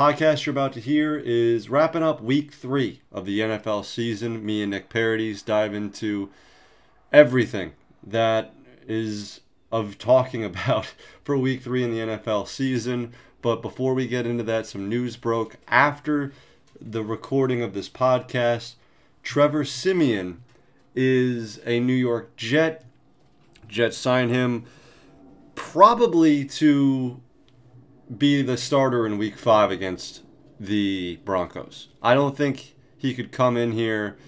podcast you're about to hear is wrapping up week three of the NFL season. Me and Nick Paradies dive into everything that is of talking about for week three in the NFL season. But before we get into that, some news broke after the recording of this podcast. Trevor Siemian is a New York Jet. Jets sign him probably to be the starter in week five against the Broncos. I don't think he could come in here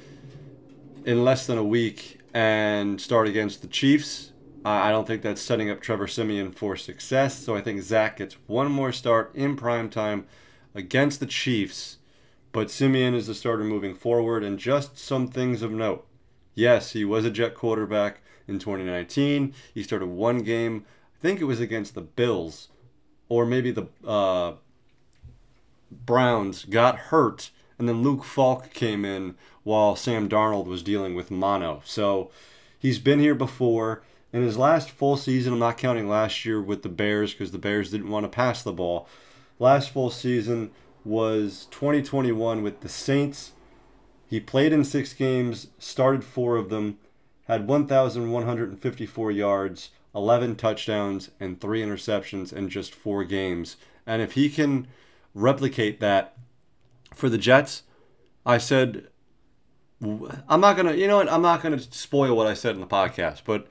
in less than a week and start against the Chiefs. I don't think that's setting up Trevor Siemian for success. So I think Zach gets one more start in prime time against the Chiefs. But Siemian is the starter moving forward. And just some things of note. Yes, he was a Jet quarterback in 2019. He started one game, I think it was against the Bills, or maybe the uh, Browns, got hurt. And then Luke Falk came in while Sam Darnold was dealing with mono. So he's been here before. In his last full season, I'm not counting last year with the Bears because the Bears didn't want to pass the ball. Last full season was 2021 with the Saints. He played in six games, started four of them, had 1,154 yards, 11 touchdowns, and three interceptions in just four games. And if he can replicate that for the Jets, I said, I'm not going to, you know what, I'm not going to spoil what I said in the podcast, but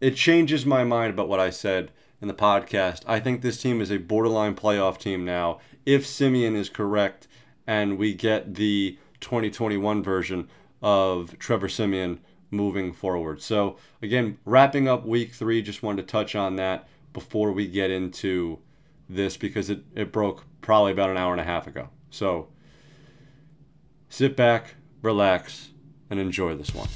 it changes my mind about what I said in the podcast. I think this team is a borderline playoff team now. If Siemian is correct and we get the 2021 version of Trevor Siemian moving forward. So, again, wrapping up week three, just wanted to touch on that before we get into this because it, it broke probably about an hour and a half ago. So, sit back, relax, and enjoy this one.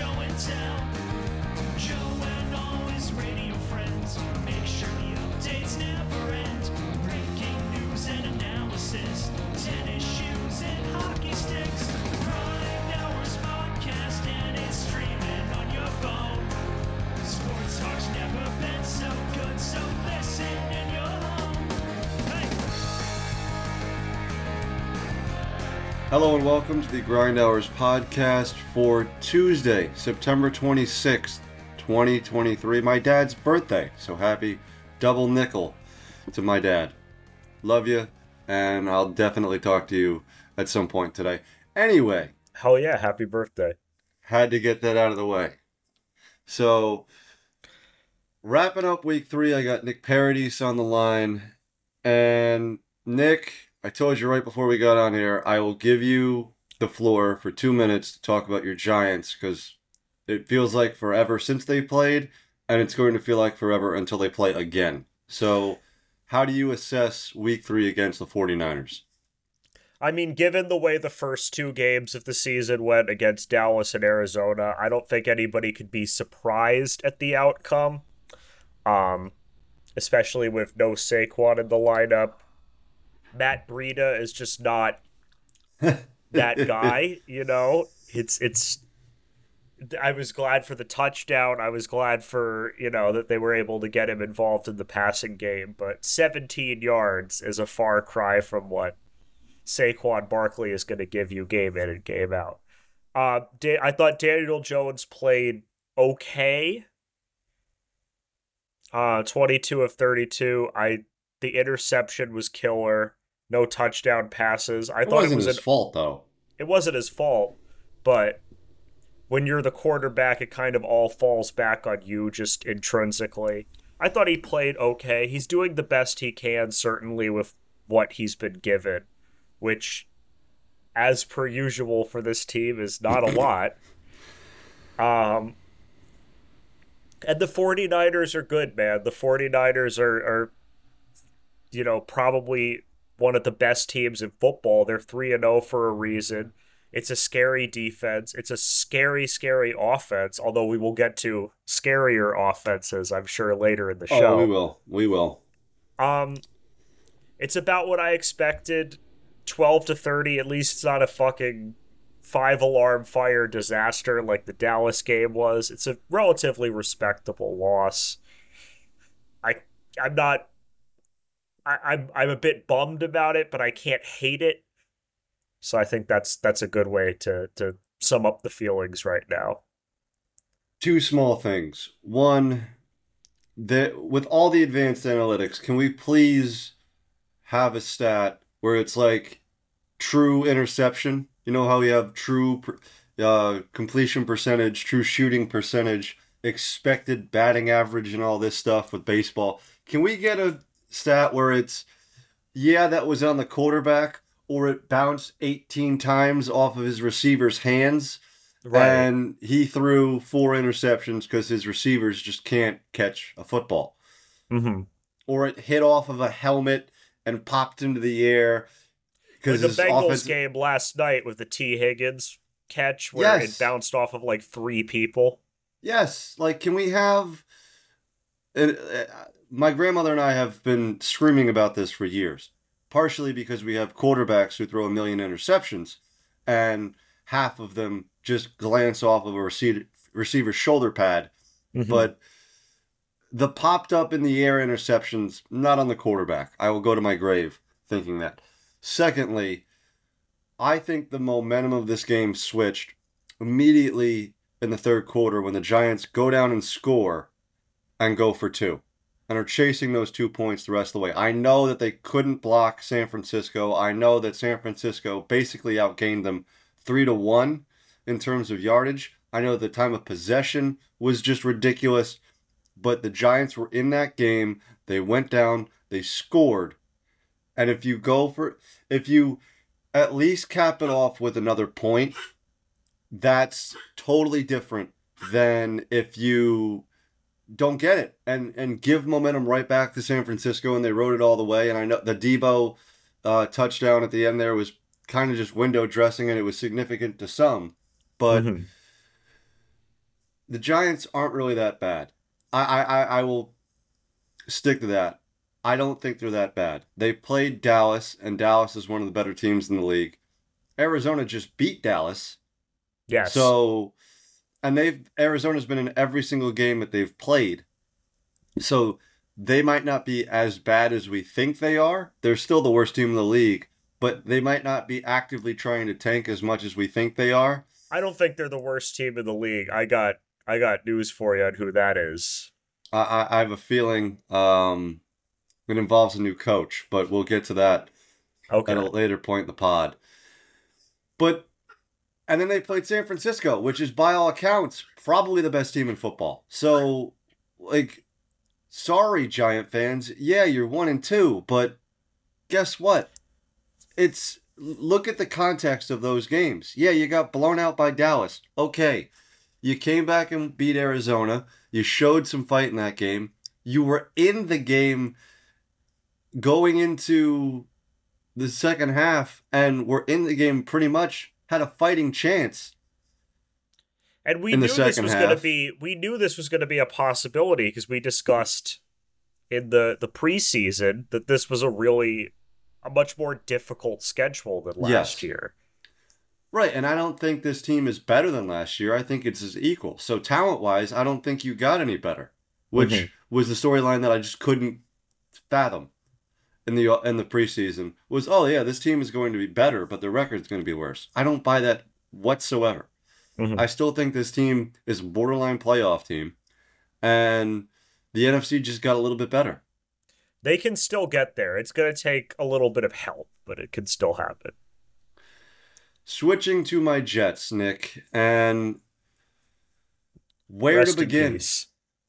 show and tell. Show and always radio friends make sure the updates never end. Breaking news and analysis, tennis shoes and hockey sticks. Hello and welcome to the Grind Hours podcast for Tuesday, September 26th, 2023. My dad's birthday, so happy double nickel to my dad. Love you, and I'll definitely talk to you at some point today. Anyway. Hell yeah, happy birthday. Had to get that out of the way. So, wrapping up week three, I got Nick Paradies on the line. And Nick, I told you right before we got on here, I will give you the floor for two minutes to talk about your Giants because it feels like forever since they played, and it's going to feel like forever until they play again. So, how do you assess week three against the 49ers? I mean, given the way the first two games of the season went against Dallas and Arizona, I don't think anybody could be surprised at the outcome. Um, especially with no Saquon in the lineup. Matt Breida is just not that guy, you know. It's it's I was glad for the touchdown. I was glad for, you know, that they were able to get him involved in the passing game, but 17 yards is a far cry from what Saquon Barkley is going to give you game in and game out. Uh, I thought Daniel Jones played okay. Uh, 22 of 32. I the interception was killer no touchdown passes. I it thought it was his an, fault though. It wasn't his fault, but when you're the quarterback, it kind of all falls back on you just intrinsically. I thought he played okay. He's doing the best he can, certainly with what he's been given, which, as per usual for this team, is not a lot. Um, and the 49ers are good, man. The 49ers are, are you know, probably one of the best teams in football. They're 3 and 0 for a reason. It's a scary defense. It's a scary, scary offense. Although we will get to scarier offenses, I'm sure later in the show. Oh, we will. We will. Um, it's about what I expected. Twelve to thirty. At least it's not a fucking five alarm fire disaster like the Dallas game was. It's a relatively respectable loss. I I'm not. I, I'm I'm a bit bummed about it, but I can't hate it. So I think that's that's a good way to to sum up the feelings right now. Two small things. One, that with all the advanced analytics, can we please have a stat where it's like true interception? You know how we have true uh, completion percentage, true shooting percentage, expected batting average, and all this stuff with baseball. Can we get a stat where it's yeah that was on the quarterback or it bounced 18 times off of his receiver's hands right. and he threw four interceptions because his receivers just can't catch a football mm-hmm. or it hit off of a helmet and popped into the air because the Bengals offensive... game last night with the Tee Higgins catch where yes. it bounced off of like three people. Yes, like can we have? Uh, my grandmother and I have been screaming about this for years, partially because we have quarterbacks who throw a million interceptions, and half of them just glance off of a receiver, receiver's shoulder pad, mm-hmm. but the popped up in the air interceptions not on the quarterback. I will go to my grave thinking that. Secondly, I think the momentum of this game switched immediately in the third quarter when the Giants go down and score and go for two and are chasing those two points the rest of the way. I know that they couldn't block San Francisco. I know that San Francisco basically outgained them three to one in terms of yardage. I know the time of possession was just ridiculous, but the Giants were in that game. They went down, they scored, and if you go for, if you at least cap it off with another point, that's totally different than if you don't get it and and give momentum right back to San Francisco and they rode it all the way. And I know the Deebo uh, touchdown at the end there was kind of just window dressing and it was significant to some, but mm-hmm. the Giants aren't really that bad. I, I I will stick to that. I don't think they're that bad. They played Dallas, and Dallas is one of the better teams in the league. Arizona just beat Dallas. Yes. So, and they've Arizona's been in every single game that they've played. So they might not be as bad as we think they are. They're still the worst team in the league, but they might not be actively trying to tank as much as we think they are. I don't think they're the worst team in the league. I got I got news for you on who that is. I I, have a feeling. Um, it involves a new coach, but we'll get to that okay. at a later point in the pod. But and then they played San Francisco, which is by all accounts probably the best team in football. So like sorry Giant fans. Yeah, you're 1 and 2, but guess what? It's look at the context of those games. Yeah, you got blown out by Dallas. Okay. You came back and beat Arizona. You showed some fight in that game. You were in the game going into the second half and were in the game pretty much had a fighting chance. And we knew this was going to be we knew this was going to be a possibility because we discussed in the the preseason that this was a really a much more difficult schedule than last yes. year. Right, and I don't think this team is better than last year. I think it's as equal. So talent wise, I don't think you got any better, which mm-hmm. was the storyline that I just couldn't fathom in the in the preseason was, oh yeah, this team is going to be better, but the record's going to be worse. I don't buy that whatsoever. Mm-hmm. I still think this team is borderline playoff team, and the NFC just got a little bit better. They can still get there. It's going to take a little bit of help, but it can still happen. Switching to my Jets, Nick, and where Rest to begin?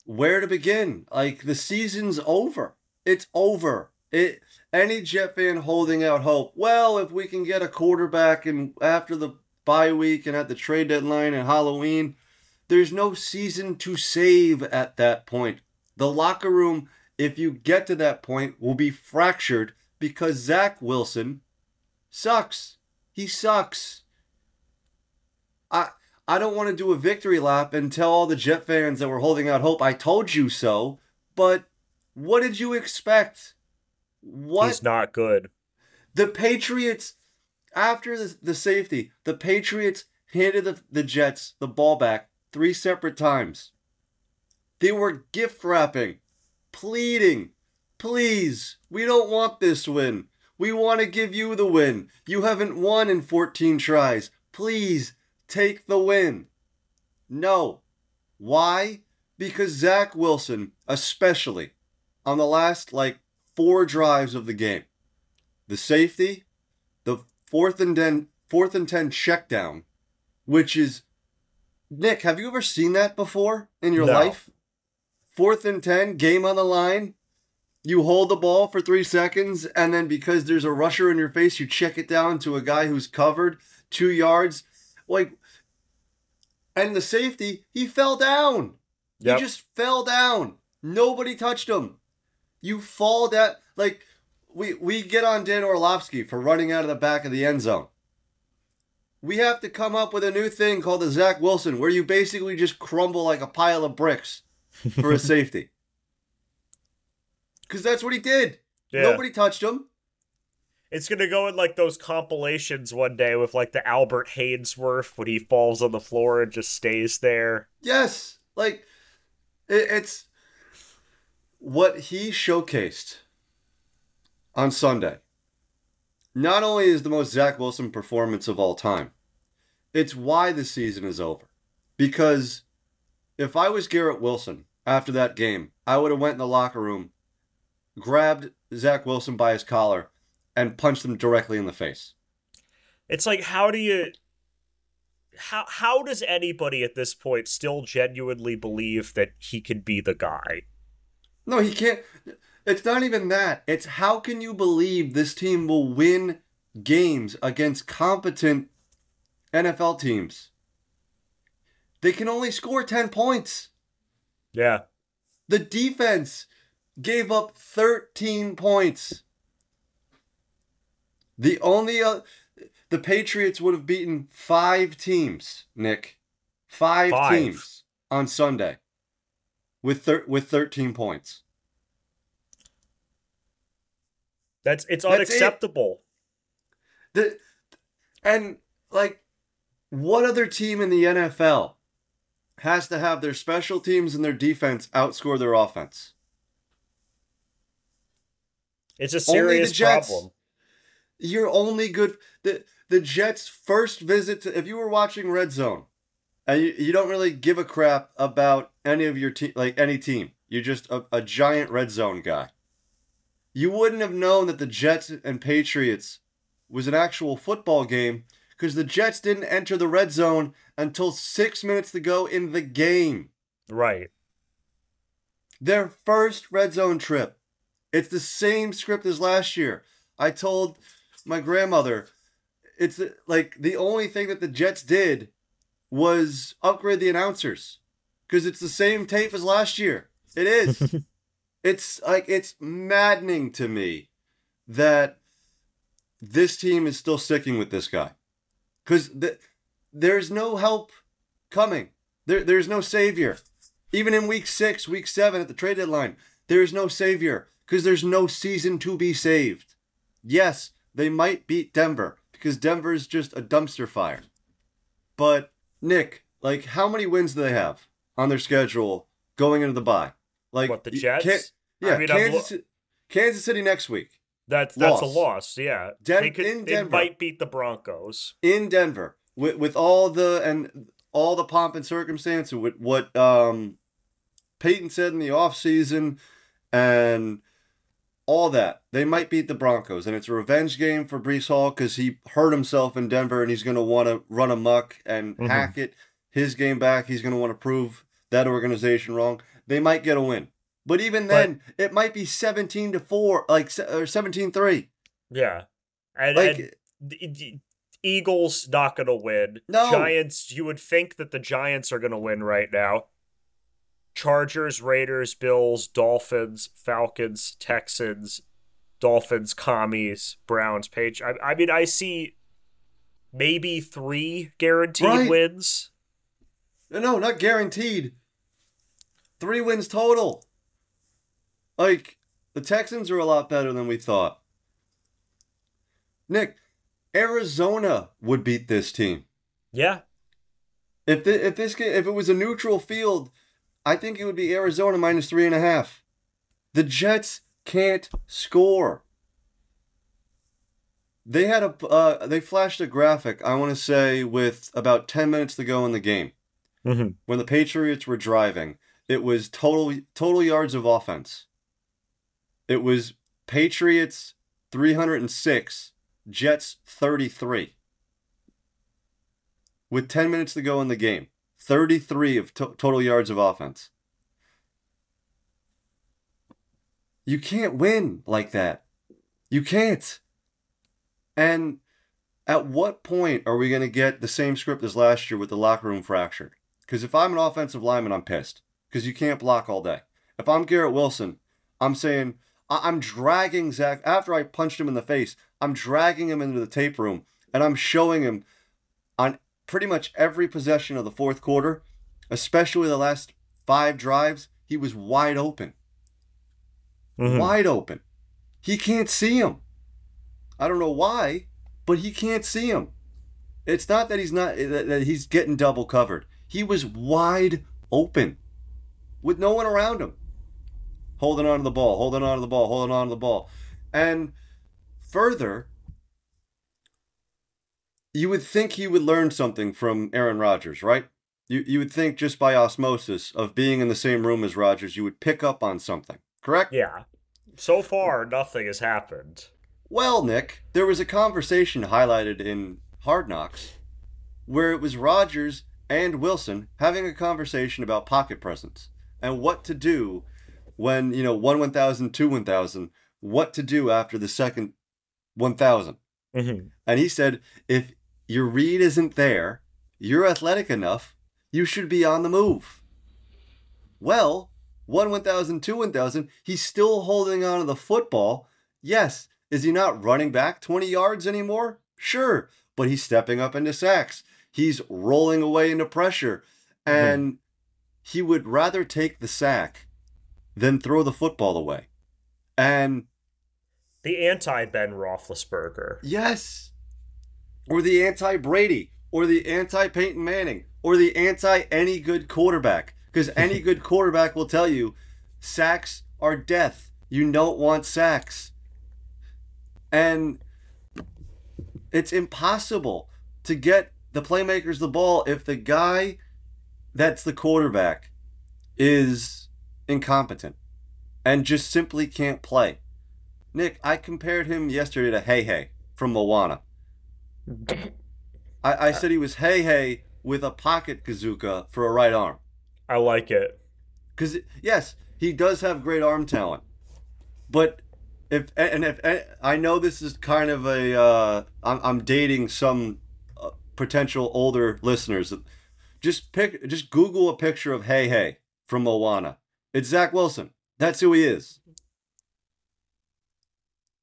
Where to begin? Like the season's over. It's over. It any Jet fan holding out hope. Well, if we can get a quarterback and after the bye week and at the trade deadline and Halloween, there's no season to save at that point. The locker room, if you get to that point, will be fractured because Zach Wilson sucks. He sucks. I I don't want to do a victory lap and tell all the Jet fans that were holding out hope, I told you so. But what did you expect? What? He's not good. The Patriots, after the, the safety, the Patriots handed the, the Jets the ball back three separate times. They were gift wrapping, pleading, please, we don't want this win. We want to give you the win. You haven't won in 14 tries. Please take the win. No. Why? Because Zach Wilson, especially on the last like four drives of the game, the safety, the fourth and ten, fourth and ten check down, which is Nick, have you ever seen that before in your No. life? Fourth and ten, game on the line. You hold the ball for three seconds, and then because there's a rusher in your face, you check it down to a guy who's covered two yards. Like, and the safety, he fell down. Yep. He just fell down. Nobody touched him. You fall down like we we get on Dan Orlovsky for running out of the back of the end zone. We have to come up with a new thing called the Zach Wilson, where you basically just crumble like a pile of bricks for a safety. Because that's what he did. yeah. Nobody touched him. It's gonna go in like those compilations one day with like the Albert Haynesworth when he falls on the floor and just stays there. Yes, like it, it's what he showcased on Sunday. Not only is the most Zach Wilson performance of all time, it's why the season is over. Because if I was Garrett Wilson after that game, I would have went in the locker room, grabbed Zach Wilson by his collar, and punched him directly in the face. It's like how do you how how does anybody at this point still genuinely believe that he could be the guy? No, he can't. It's not even that. It's how can you believe this team will win games against competent NFL teams? They can only score 10 points. Yeah. The defense gave up 13 points. The only uh, the Patriots would have beaten 5 teams, Nick. 5, Five. teams on Sunday with thir- with 13 points. That's it's That's it. unacceptable. The and like what other team in the NFL has to have their special teams and their defense outscore their offense? It's a serious Jets. problem. You're only good the the Jets' first visit to if you were watching Red Zone and you, you don't really give a crap about any of your team like any team. You're just a, a giant red zone guy. You wouldn't have known that the Jets and Patriots was an actual football game because the Jets didn't enter the red zone until six minutes to go in the game. Right. Their first red zone trip. It's the same script as last year. I told my grandmother it's like the only thing that the Jets did was upgrade the announcers because it's the same tape as last year. It is. it's like it's maddening to me that this team is still sticking with this guy because th- there's no help coming. There, there's no savior. Even in week six, week seven at the trade deadline, there's no savior because there's no season to be saved. Yes, they might beat Denver because Denver's just a dumpster fire. But Nick, like, how many wins do they have on their schedule going into the bye? Like what the Jets? can't- yeah, I mean, Kansas, lo- Kansas City next week that's that's a loss. loss. Yeah. Den- they could in they might beat the Broncos. in Denver with with all the and all the pomp and circumstance with what um Peyton said in the offseason and all that. They might beat the Broncos and it's a revenge game for Breece Hall because he hurt himself in Denver and he's going to want to run amok and Mhm. hack it his game back. He's going to want to prove that organization wrong. They might get a win. But even But- then, it might be 17 to 4, like or 17-3. Yeah. And, Like and Eagles not gonna win. No. Giants. You would think that the Giants are gonna win right now. Chargers, Raiders, Bills, Dolphins, Falcons, Texans, Dolphins, Commies, Browns, Page. I, I mean, I see maybe three guaranteed Right. wins. No, not guaranteed. Three wins total. Like, the Texans are a lot better than we thought. Nick, Arizona would beat this team. Yeah. If the, if this if it was a neutral field, I think it would be Arizona minus three and a half. The Jets can't score. They had a uh, they flashed a graphic. I want to say with about ten minutes to go in the game, mm-hmm. when the Patriots were driving, it was total total yards of offense. It was Patriots three hundred and six, Jets thirty three. With ten minutes to go in the game, thirty three of to- total yards of offense. You can't win like that. You can't. And at what point are we going to get the same script as last year with the locker room fractured? Because if I'm an offensive lineman, I'm pissed because you can't block all day. If I'm Garrett Wilson, I'm saying I- am dragging Zach after I punched him in the face. I'm dragging him into the tape room and I'm showing him on pretty much every possession of the fourth quarter, especially the last five drives, he was wide open. Mm-hmm. Wide open. He can't see him. I don't know why, but he can't see him. It's not that he's not that he's getting double covered. He was wide open with no one around him. Holding on to the ball, holding on to the ball, holding on to the ball. And further, you would think he would learn something from Aaron Rodgers, right? You, you would think just by osmosis of being in the same room as Rodgers, you would pick up on something, correct? Yeah. So far, nothing has happened. Well, Nick, there was a conversation highlighted in Hard Knocks where it was Rodgers and Wilson having a conversation about pocket presence and what to do when, you know, 1 1000, 2 1000, what to do after the second 1000. Mm-hmm. And he said, if your read isn't there, you're athletic enough, you should be on the move. Well, 1 1000, 2 1000, he's still holding on to the football. Yes, is he not running back 20 yards anymore? Sure, but he's stepping up into sacks. He's rolling away into pressure. Mm-hmm. And mm-hmm. he would rather take the sack than throw the football away. And the anti Ben Roethlisberger. Yes. Or the anti Brady, or the anti Peyton Manning, or the anti any good quarterback. Because any good quarterback will tell you sacks are death. You don't want sacks. And it's impossible to get the playmakers the ball if the guy that's the quarterback is incompetent and just simply can't play. Nick, I compared him yesterday to Heihei from Moana. I, I said he was Heihei with a pocket bazooka for a right arm. I like it. Because, yes, he does have great arm talent. But if and if and I know this is kind of a uh, I'm, I'm dating some uh, potential older listeners. Just pick, just Google a picture of Heihei from Moana. It's Zach Wilson. That's who he is.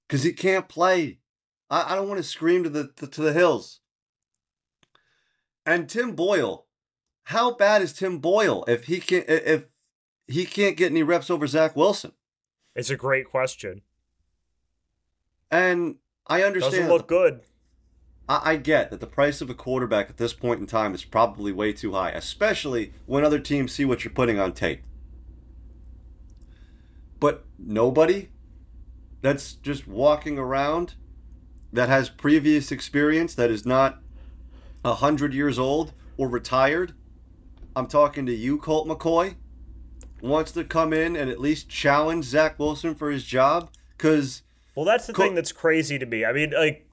Cause he can't play. I, I don't want to scream to the to, to the hills. And Tim Boyle, how bad is Tim Boyle if he can if he can't get any reps over Zach Wilson? It's a great question. And I understand. Doesn't look good. I, I get that the price of a quarterback at this point in time is probably way too high, especially when other teams see what you're putting on tape. But nobody that's just walking around that has previous experience that is not a hundred years old or retired. I'm talking to you, Colt McCoy. Wants to come in and at least challenge Zach Wilson for his job because well, that's the thing that's crazy to me. I mean, like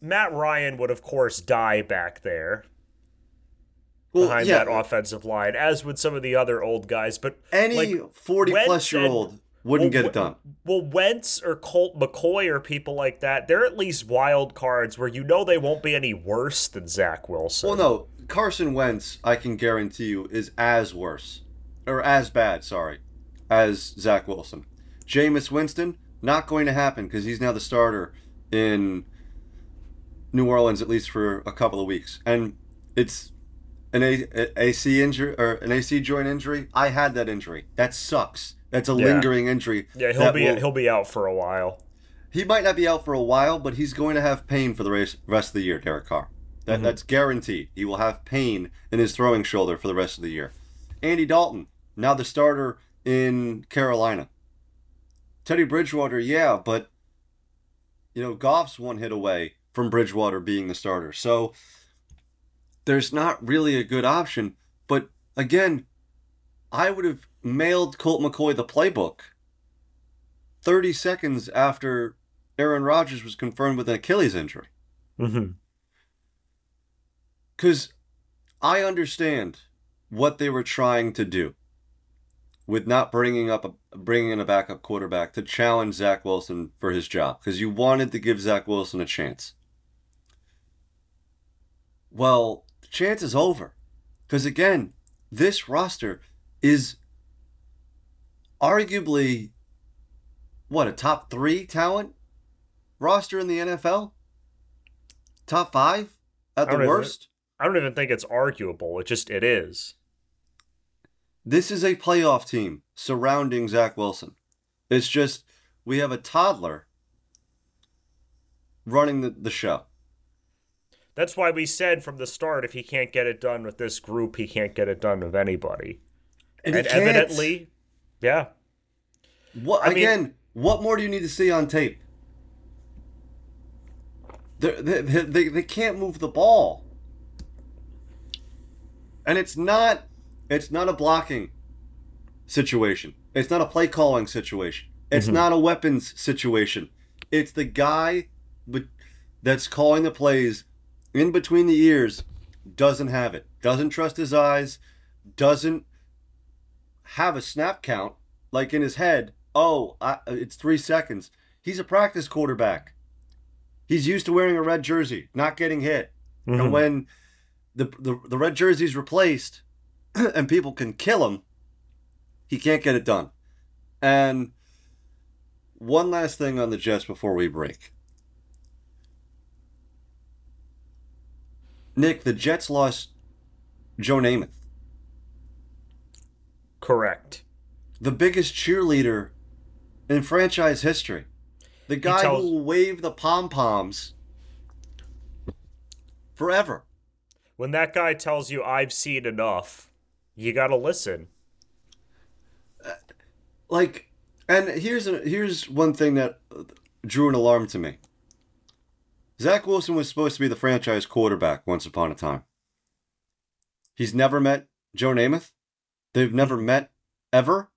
Matt Ryan would of course die back there. Well, behind yeah. that offensive line, as would some of the other old guys. But any like, forty Wentz plus year old wouldn't well, get it done. Well, Wentz or Colt McCoy or people like that, they're at least wild cards where you know they won't be any worse than Zach Wilson. Well, no, Carson Wentz, I can guarantee you, is as worse or as bad. Sorry, as Zach Wilson. Jameis Winston, not going to happen because he's now the starter in New Orleans at least for a couple of weeks, and it's an A- a- AC injury or an AC joint injury. I had that injury. That sucks. That's a Yeah. lingering injury. Yeah, he'll be will- he'll be out for a while. he might not be out for a while, but he's going to have pain for the race, rest of the year, Derek Carr. That, Mhm. That's guaranteed. He will have pain in his throwing shoulder for the rest of the year. Andy Dalton, now the starter in Carolina. Teddy Bridgewater, yeah, but you know, Goff's one hit away from Bridgewater being the starter. So there's not really a good option. But again, I would have mailed Colt McCoy the playbook 30 seconds after Aaron Rodgers was confirmed with an Achilles injury. Mm-hmm. Because I understand what they were trying to do with not bringing up a bringing in a backup quarterback to challenge Zach Wilson for his job because you wanted to give Zach Wilson a chance. Well, the chance is over because again, this roster is arguably what a top three talent roster in the NFL. Top five at the don't even- worst. I don't even think it's arguable. It just it is. This is a playoff team surrounding Zach Wilson. It's just we have a toddler running the, the show. That's why we said from the start if he can't get it done with this group, he can't get it done with anybody. And, And, evidently, yeah. what I mean- again? what more do you need to see on tape? They're- They, they, they, they can't move the ball, and it's not it's not a blocking situation. It's not a play calling situation. It's Mhm. not a weapons situation. It's the guy but that's calling the plays in between the ears doesn't have it. Doesn't trust his eyes. Doesn't have a snap count like in his head. Oh, I, it's three seconds. He's a practice quarterback. He's used to wearing a red jersey, not getting hit. Mhm. And when the, the the red jersey's replaced and people can kill him, he can't get it done. And one last thing on the Jets before we break. Nick, the Jets lost Joe Namath, Correct. the biggest cheerleader in franchise history. The guy tells- who will wave the pom poms forever. When that guy tells you I've seen enough, you gotta listen. Uh, like and here's a, here's one thing that uh, drew an alarm to me zach wilson was supposed to be the franchise quarterback once upon a time he's never met joe namath they've never met ever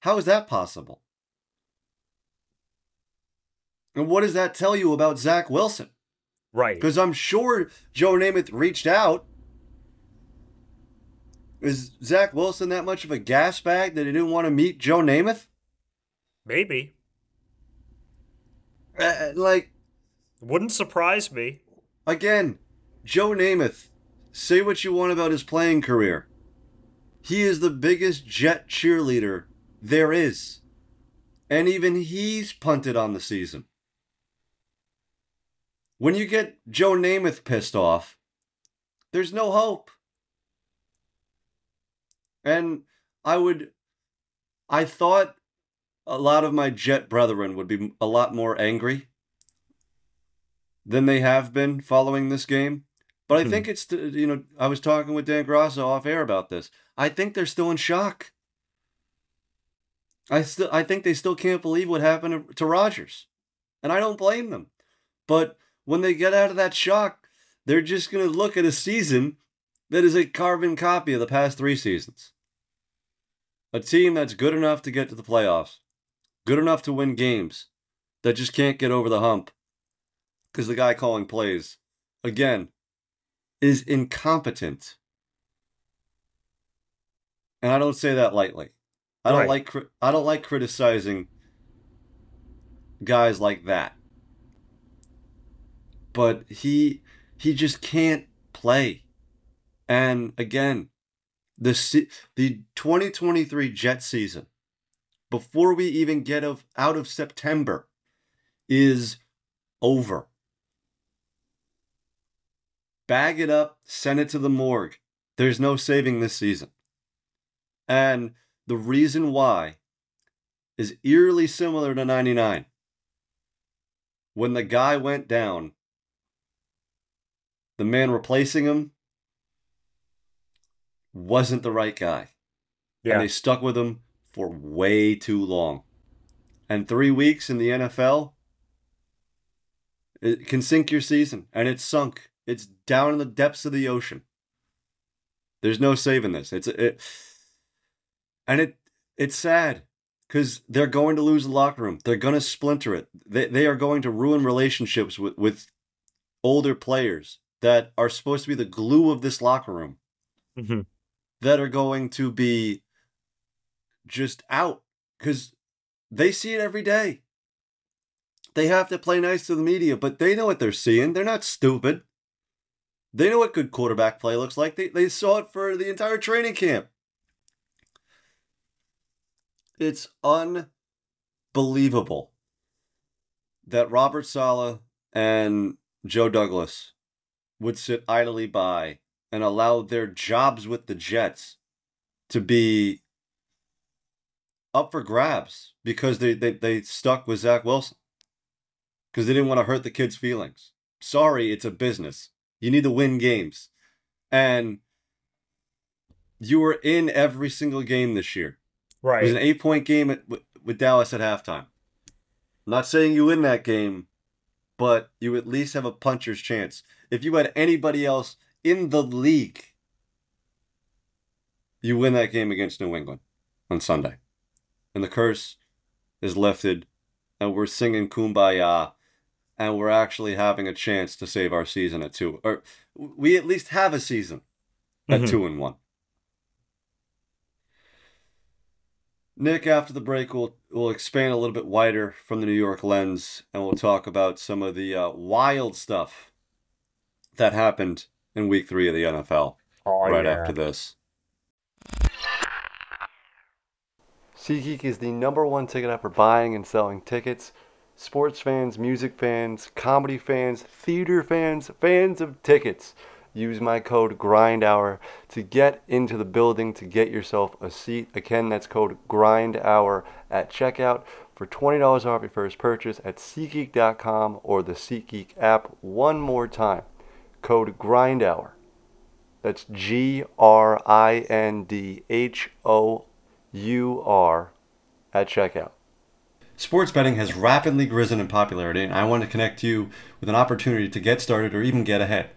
how is that possible and what does that tell you about zach wilson Right. because i'm sure joe namath reached out is Zach Wilson that much of a gas bag that he didn't want to meet Joe Namath? Maybe. Uh, like Wouldn't surprise me. again, Joe Namath. Say what you want about his playing career. He is the biggest Jet cheerleader there is, and even he's punted on the season. When you get Joe Namath pissed off, there's no hope. And I would, I thought a lot of my Jet brethren would be a lot more angry than they have been following this game. But I Hmm. think it's, you know, I was talking with Dan Grosso off air about this. I think they're still in shock. I still, I think they still can't believe what happened to, to Rodgers, and I don't blame them. But when they get out of that shock, they're just going to look at a season that is a carbon copy of the past three seasons. A team that's good enough to get to the playoffs, good enough to win games, that just can't get over the hump because the guy calling plays, again, is incompetent. And I don't say that lightly. I don't Right. like cri- I don't like criticizing guys like that. But he he just can't play. And again, the se- the 2023 Jet season before we even get of out of September is over. Bag it up, send it to the morgue. There's no saving this season. And the reason why is eerily similar to 99. When the guy went down, the man replacing him wasn't the right guy. Yeah. And they stuck with him for way too long. And three weeks in the NFL, it can sink your season. And it's sunk. It's down in the depths of the ocean. There's no saving this. It's it, and it it's sad because they're going to lose the locker room. They're going to splinter it. They they are going to ruin relationships with with older players that are supposed to be the glue of this locker room hmm that are going to be just out because they see it every day. They have to play nice to the media, but they know what they're seeing. They're not stupid. They know what good quarterback play looks like. They, they saw it for the entire training camp. It's unbelievable that Robert Saleh and Joe Douglas would sit idly by and allow their jobs with the Jets to be up for grabs because they, they, they stuck with Zach Wilson because they didn't want to hurt the kid's feelings. Sorry, it's a business. You need to win games. And you were in every single game this year. Right. It was an eight point game at, with, Dallas at halftime. I'm not saying you win that game, but you at least have a puncher's chance. If you had anybody else in the league, you win that game against New England on Sunday. And the curse is lifted, and we're singing Kumbaya, and we're actually having a chance to save our season at two. Or we at least have a season at Mhm. two and one. Nick, after the break, we'll we'll expand a little bit wider from the New York lens, and we'll talk about some of the uh, wild stuff that happened in Week Three of the NFL. Oh, right yeah. after this. SeatGeek is the number one ticket app for buying and selling tickets. Sports fans, music fans, comedy fans, theater fans, fans of tickets. Use my code GRINDHOUR to get into the building to get yourself a seat. Again, that's code GRINDHOUR at checkout for $20 off your first purchase at SeatGeek.com or the SeatGeek app. One more time, code GRINDHOUR. That's G R I N D H O U R at checkout. Sports betting has rapidly risen in popularity, and I want to connect you with an opportunity to get started or even get ahead.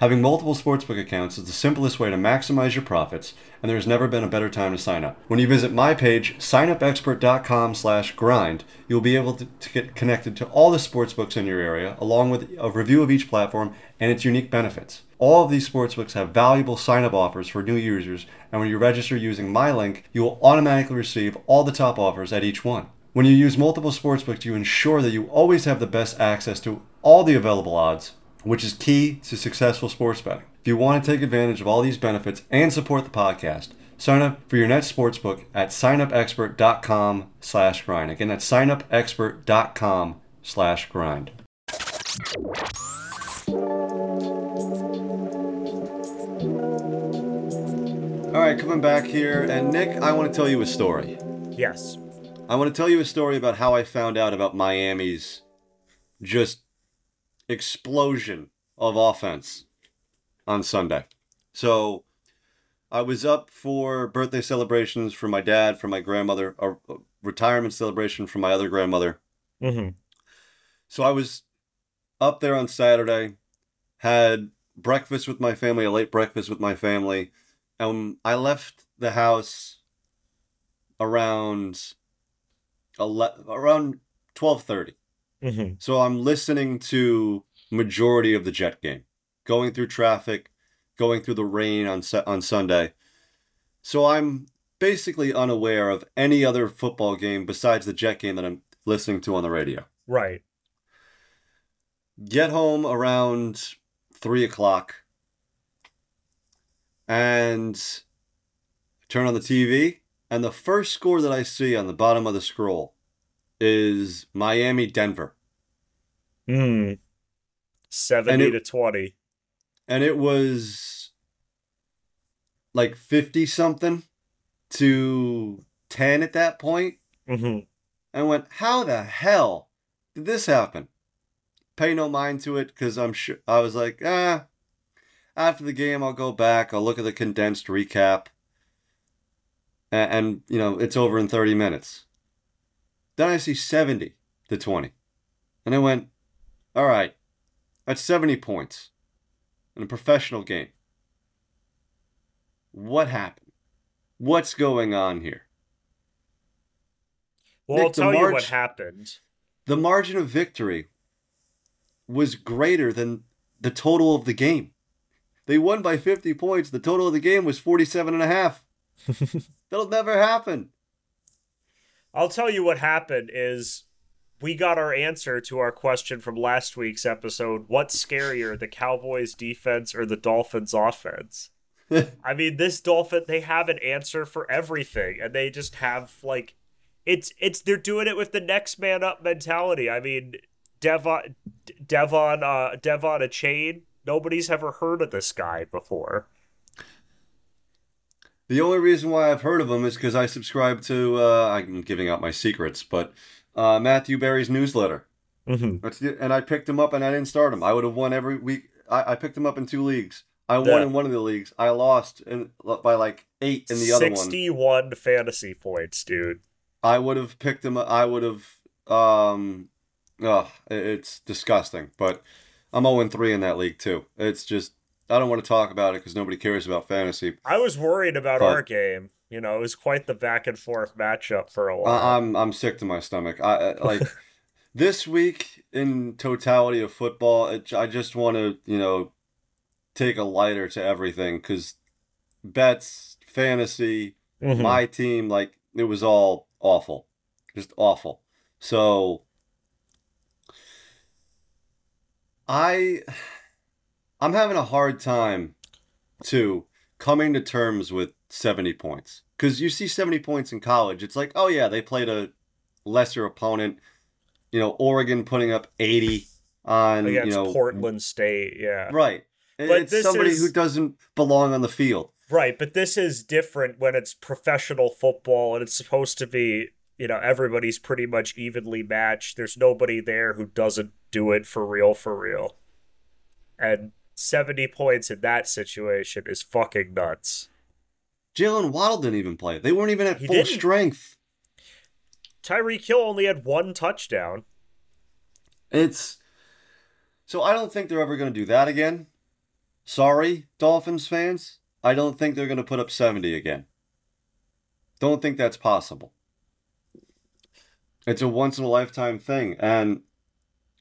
Having multiple sportsbook accounts is the simplest way to maximize your profits, and there's never been a better time to sign up. When you visit my page, signupexpert.com slash grind, you'll be able to, to get connected to all the sportsbooks in your area, along with a review of each platform and its unique benefits. All of these sportsbooks have valuable sign-up offers for new users, and when you register using my link, you will automatically receive all the top offers at each one. When you use multiple sportsbooks, you ensure that you always have the best access to all the available odds, which is key to successful sports betting. If you want to take advantage of all these benefits and support the podcast, sign up for your next sportsbook at signupexpert.com slash grind. Again, that's signupexpert.com slash grind. All right, coming back here, and Nick, I want to tell you a story. Yes. I want to tell you a story about how I found out about Miami's just explosion of offense on Sunday. So I was up for birthday celebrations for my dad, for my grandmother, a retirement celebration for my other grandmother. hmm So I was up there on Saturday, had breakfast with my family, a late breakfast with my family, and I left the house around ele- around 12:30. hmm So I'm listening to majority of the Jet game, going through traffic, going through the rain on on Sunday. So I'm basically unaware of any other football game besides the Jet game that I'm listening to on the radio. Right. Get home around three o'clock, and turn on the TV, and the first score that I see on the bottom of the scroll is Miami Denver. Mm. 70 it- to 20. and it was like 50 something to 10 at that point. Mm-hmm. And went, how the hell did this happen? Pay no mind to it because I'm sure I was like, ah, after the game, I'll go back, I'll look at the condensed recap, and, and you know, it's over in 30 minutes. Then I see 70 to 20. And I went, all right, that's 70 points in a professional game. What happened? What's going on here? Well, Nick, I'll tell you what happened. The margin of victory was greater than the total of the game. They won by 50 points. The total of the game was 47 and a half. That'll never happen. I'll tell you what happened is we got our answer to our question from last week's episode. What's scarier, the Cowboys defense or the Dolphins offense? I mean, this Dolphin they have an answer for everything, and they just have like it's it's they're doing it with the next man up mentality. I mean, Devon Devon uh De'Von Achane. Nobody's ever heard of this guy before. The only reason why I've heard of him is because I subscribe to, uh, I'm giving out my secrets, but uh, Matthew Berry's newsletter. Mm-hmm. That's the, and I picked him up and I didn't start him. I would have won every week. I, I picked him up in two leagues. I won Yeah. in one of the leagues. I lost in, by like eight in the other one. Sixty-one fantasy points, dude. I would have picked him. I would have. Um, it- it's disgusting. But I'm 0 3 in that league too. It's just I don't want to talk about it because nobody cares about fantasy. I was worried about But- our game. You know, it was quite the back and forth matchup for a while. I, I'm I'm sick to my stomach. I, like this week in totality of football. It, I just want to you know take a lighter to everything because bets, fantasy, Mhm. my team, like it was all awful, just awful. So I I'm having a hard time too coming to terms with 70 points cuz you see 70 points in college it's like oh yeah they played a lesser opponent you know Oregon putting up 80 on against you know Portland State, yeah. right But it's somebody is- who doesn't belong on the field Right, but this is different when it's professional football and it's supposed to be, you know, everybody's pretty much evenly matched. There's nobody there who doesn't do it for real, for real. And 70 points in that situation is fucking nuts. Jaylen Waddle didn't even play. They weren't even at He full didn't. strength. Tyreek Hill only had one touchdown. It's so I don't think they're ever going to do that again. Sorry, Dolphins fans. I don't think they're going to put up 70 again. Don't think that's possible. It's a once in a lifetime thing and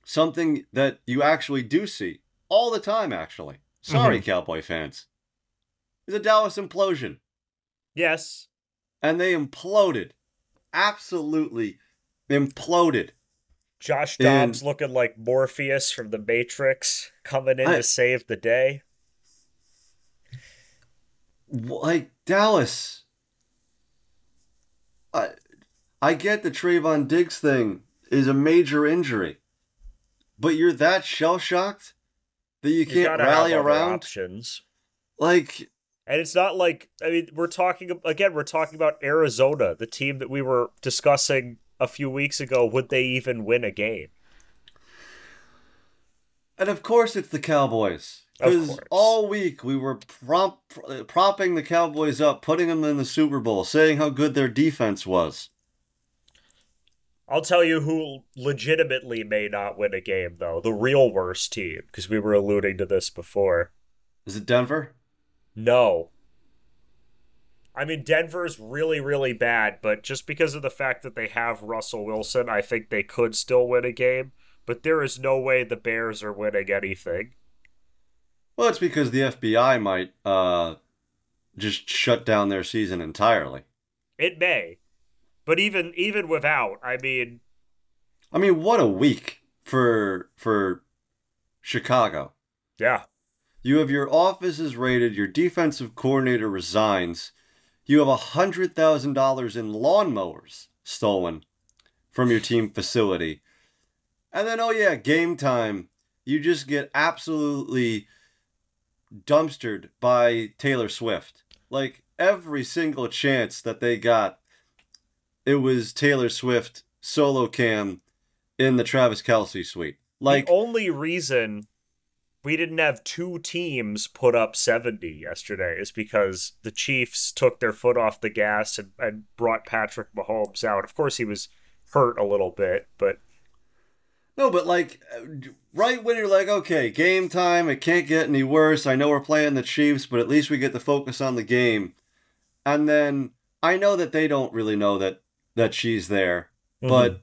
something that you actually do see all the time actually. Sorry mm-hmm. Cowboy fans. Is a Dallas implosion. Yes. and they imploded. Absolutely imploded. Josh And- Dobbs looking like Morpheus from the Matrix coming in I- to save the day. Like Dallas. I I get the Trevon Diggs thing is a major injury. But you're that shell shocked that you can't rally around? options. Like And it's not like I mean we're talking again we're talking about Arizona, the team that we were discussing a few weeks ago would they even win a game? and of course it's the Cowboys. Because all week we were prompt, propping the Cowboys up, putting them in the Super Bowl, saying how good their defense was. I'll tell you who legitimately may not win a game though, the real worst team because we were alluding to this before. Is it Denver? No. I mean Denver's really really bad, but just because of the fact that they have Russell Wilson, I think they could still win a game, but there is no way the Bears are winning anything. Well, it's because the FBI might uh, just shut down their season entirely. It may. But even even without, I mean, I mean, what a week for for Chicago. yeah. You have your offices raided, your defensive coordinator resigns, you have a hundred thousand dollars in lawnmowers stolen from your team facility, and then oh yeah, game time, you just get absolutely dumpstered by Taylor Swift. Like every single chance that they got, it was Taylor Swift solo cam in the Travis Kelce suite. Like the only reason we didn't have two teams put up 70 yesterday is because the Chiefs took their foot off the gas and, and brought Patrick Mahomes out. Of course, he was hurt a little bit, but no, but like right when you're like, okay, game time, it can't get any worse. I know we're playing the Chiefs, but at least we get to focus on the game. And then I know that they don't really know that that she's there, mm-hmm. but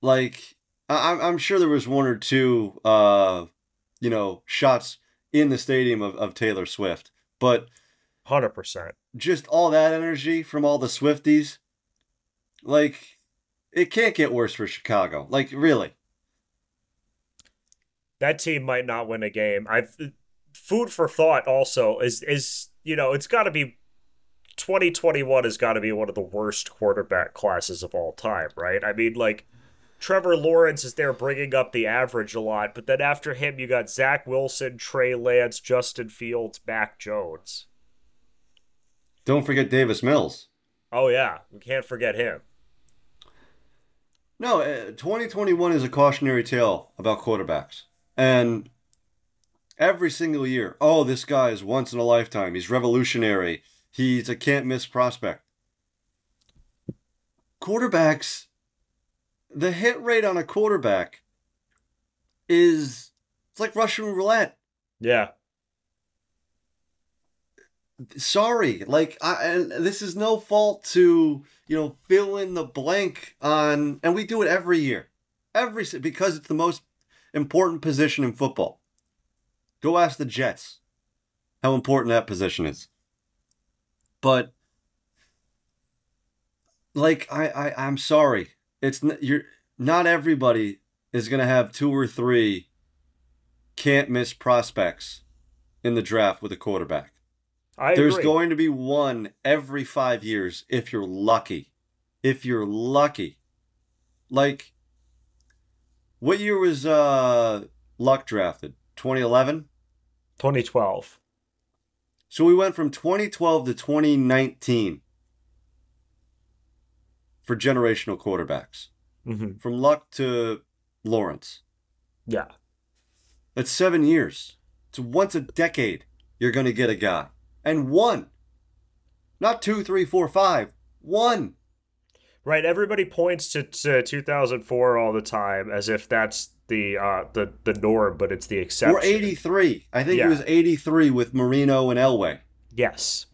like I, I'm sure there was one or two, uh, you know, shots in the stadium of, of Taylor Swift, but hundred percent, just all that energy from all the Swifties, like it can't get worse for Chicago. Like really. That team might not win a game. I've food for thought also is is you know, it's got to be 2021 has got to be one of the worst quarterback classes of all time, right? I mean, like Trevor Lawrence is there bringing up the average a lot, but then after him, you got Zach Wilson, Trey Lance, Justin Fields, Mac Jones. Don't forget Davis Mills. Oh yeah, we can't forget him. No, uh, 2021 is a cautionary tale about quarterbacks. And every single year, oh, this guy is once in a lifetime. He's revolutionary. He's a can't miss prospect. Quarterbacks, the hit rate on a quarterback is it's like Russian roulette. Yeah sorry like I, and this is no fault to you know fill in the blank on and we do it every year every because it's the most important position in football go ask the jets how important that position is but like i, I i'm sorry it's you're not everybody is going to have two or three can't miss prospects in the draft with a quarterback I There's agree. going to be one every five years if you're lucky. If you're lucky. Like, what year was uh, Luck drafted? 2011? 2012. So we went from 2012 to 2019 for generational quarterbacks. Mm-hmm. From Luck to Lawrence. Yeah. That's seven years. It's once a decade you're going to get a guy and one. Not two, three, four, five. One. Right. Everybody points to, to 2004 all the time as if that's the uh the the norm, but it's the exception. Or 83. I think yeah. it was 83 with Marino and Elway. Yes.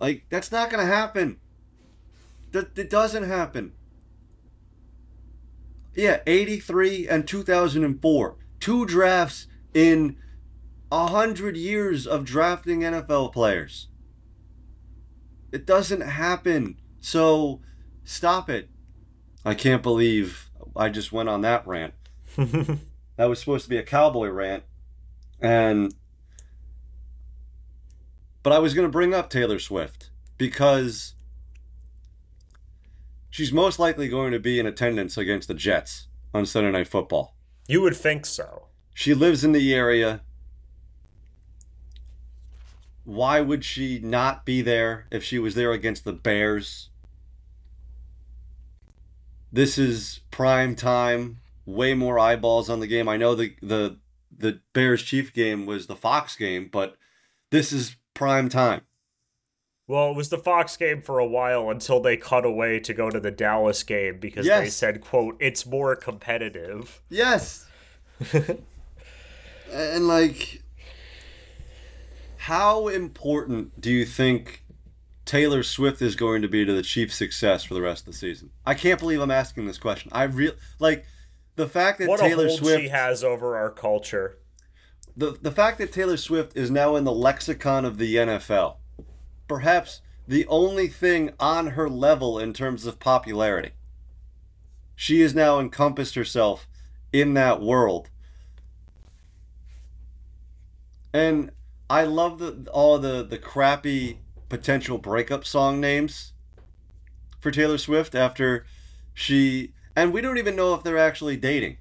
Like that's not going to happen. That it doesn't happen. Yeah, 83 and 2004. Two drafts in a hundred years of drafting NFL players. It doesn't happen. So stop it. I can't believe I just went on that rant. that was supposed to be a cowboy rant. And but I was going to bring up Taylor Swift because she's most likely going to be in attendance against the Jets on Sunday Night Football. You would think so. She lives in the area why would she not be there if she was there against the Bears? This is prime time, way more eyeballs on the game. I know the the the Bears Chief game was the Fox game, but this is prime time. Well, it was the Fox game for a while until they cut away to go to the Dallas game because yes. they said, quote, it's more competitive. Yes. and like how important do you think Taylor Swift is going to be to the Chiefs' success for the rest of the season? I can't believe I'm asking this question. I real like the fact that what Taylor Swift she has over our culture. The the fact that Taylor Swift is now in the lexicon of the NFL, perhaps the only thing on her level in terms of popularity. She has now encompassed herself in that world. And I love the all the the crappy potential breakup song names for Taylor Swift after she and we don't even know if they're actually dating.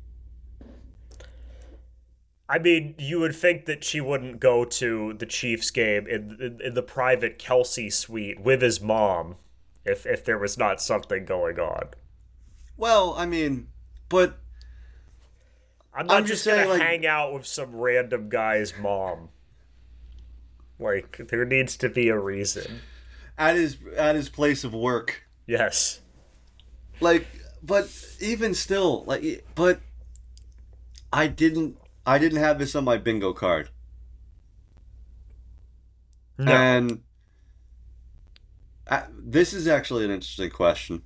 I mean, you would think that she wouldn't go to the Chiefs game in, in, in the private Kelce suite with his mom if if there was not something going on. Well, I mean, but I'm not I'm just, just gonna saying, like- hang out with some random guy's mom. Like there needs to be a reason. at his at his place of work, Yes. like, but even still, like, but I didn't I didn't have this on my bingo card, No. and uh, this is actually an interesting question.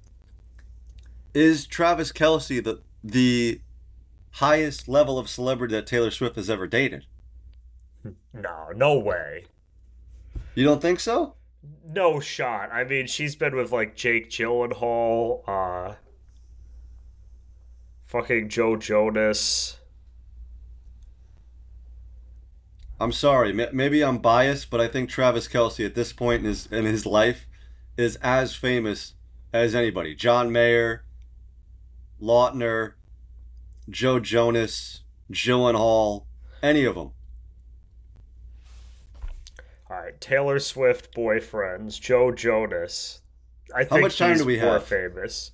Is Travis Kelce the the highest level of celebrity that Taylor Swift has ever dated? no, no way. You don't think so? No shot. I mean, she's been with like Jake Gyllenhaal, uh fucking Joe Jonas. I'm sorry. Maybe I'm biased, but I think Travis Kelce at this point in his in his life is as famous as anybody. John Mayer, Lautner, Joe Jonas, Gyllenhaal, any of them. Right, Taylor Swift boyfriends, Joe Jonas. I think much time he's do we more have? famous.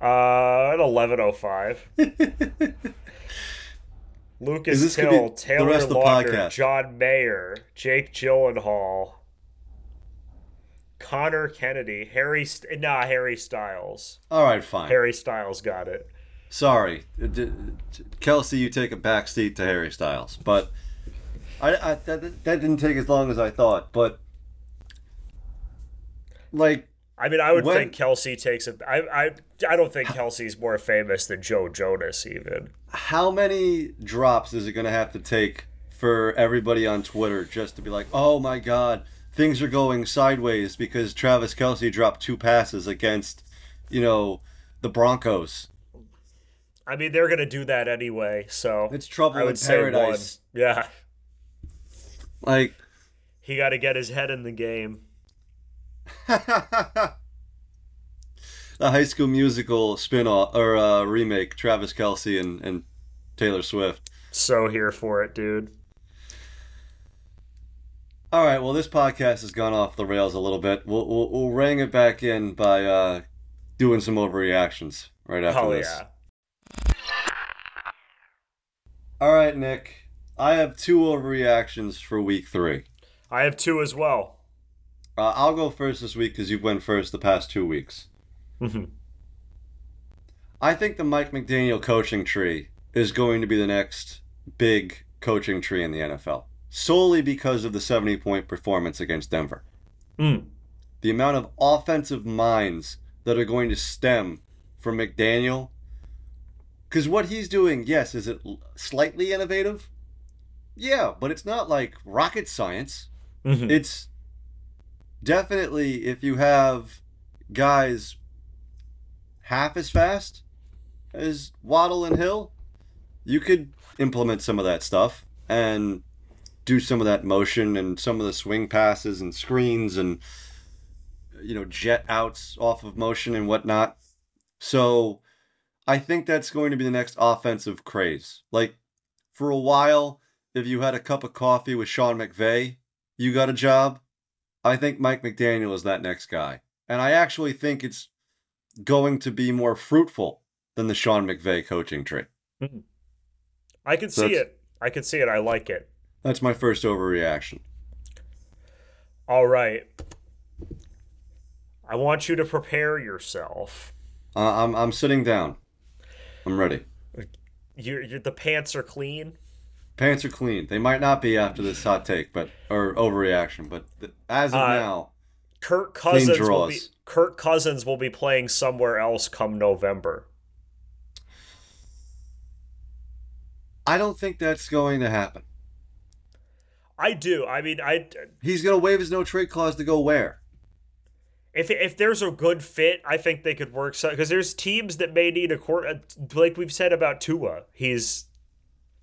Uh, at eleven oh five. Lucas Is this gonna Till, be the Taylor rest of the Lautner. John Mayer, Jake Gyllenhaal, Conor Kennedy, Harry. St- nah, Harry Styles. All right, fine. Harry Styles got it. Sorry, Kelce, you take a back seat to Harry Styles, but I, I that, that didn't take as long as I thought. But like, I mean, I would When- think Kelce takes it. I, I, I don't think Kelce's more famous than Joe Jonas, even. how many drops is it going to have to take for everybody on Twitter just to be like, oh my God, things are going sideways because Travis Kelce dropped two passes against, you know, the Broncos. I mean, they're gonna do that anyway. So It's trouble in paradise. one. Yeah, Like, he got to get his head in the game. the High School Musical spin-off or uh, remake, Travis Kelce and, and Taylor Swift. So here for it, dude. All right, well, this podcast has gone off the rails a little bit. We'll, we'll, we'll ring it back in by uh, doing some overreactions right after Hell this. yeah. All right, Nick. I have two overreactions for week three. I have two as well. Uh, I'll go first this week because you've went first the past two weeks. Mhm. I think the Mike McDaniel coaching tree is going to be the next big coaching tree in the NFL, solely because of the 70 point performance against Denver. Mm. The amount of offensive minds that are going to stem from McDaniel. Because what he's doing, yes, is it slightly innovative? Yeah, but it's not like rocket science. Mhm. It's definitely if you have guys half as fast as Waddle and Hill, you could implement some of that stuff and do some of that motion and some of the swing passes and screens and you know jet outs off of motion and whatnot. So I think that's going to be the next offensive craze. Like for a while, if you had a cup of coffee with Sean McVay, you got a job. I think Mike McDaniel is that next guy. And I actually think it's going to be more fruitful than the Sean McVay coaching tree. I can see it. I can see it. I like it. That's my first overreaction. All right. I want you to prepare yourself. Uh, I'm, I'm sitting down. I'm ready. Your, your the pants are clean. Pants are clean. They might not be after this hot take, but or overreaction, but th- as of Uh, now, Kirk Cousins will be. Kirk Cousins will be playing somewhere else come November. I don't think that's going to happen. I do. I mean, I He's going to waive his no trade clause to go where? if if there's a good fit, I think they could work so because there's teams that may need a quarter. Like we've said about Tua, he's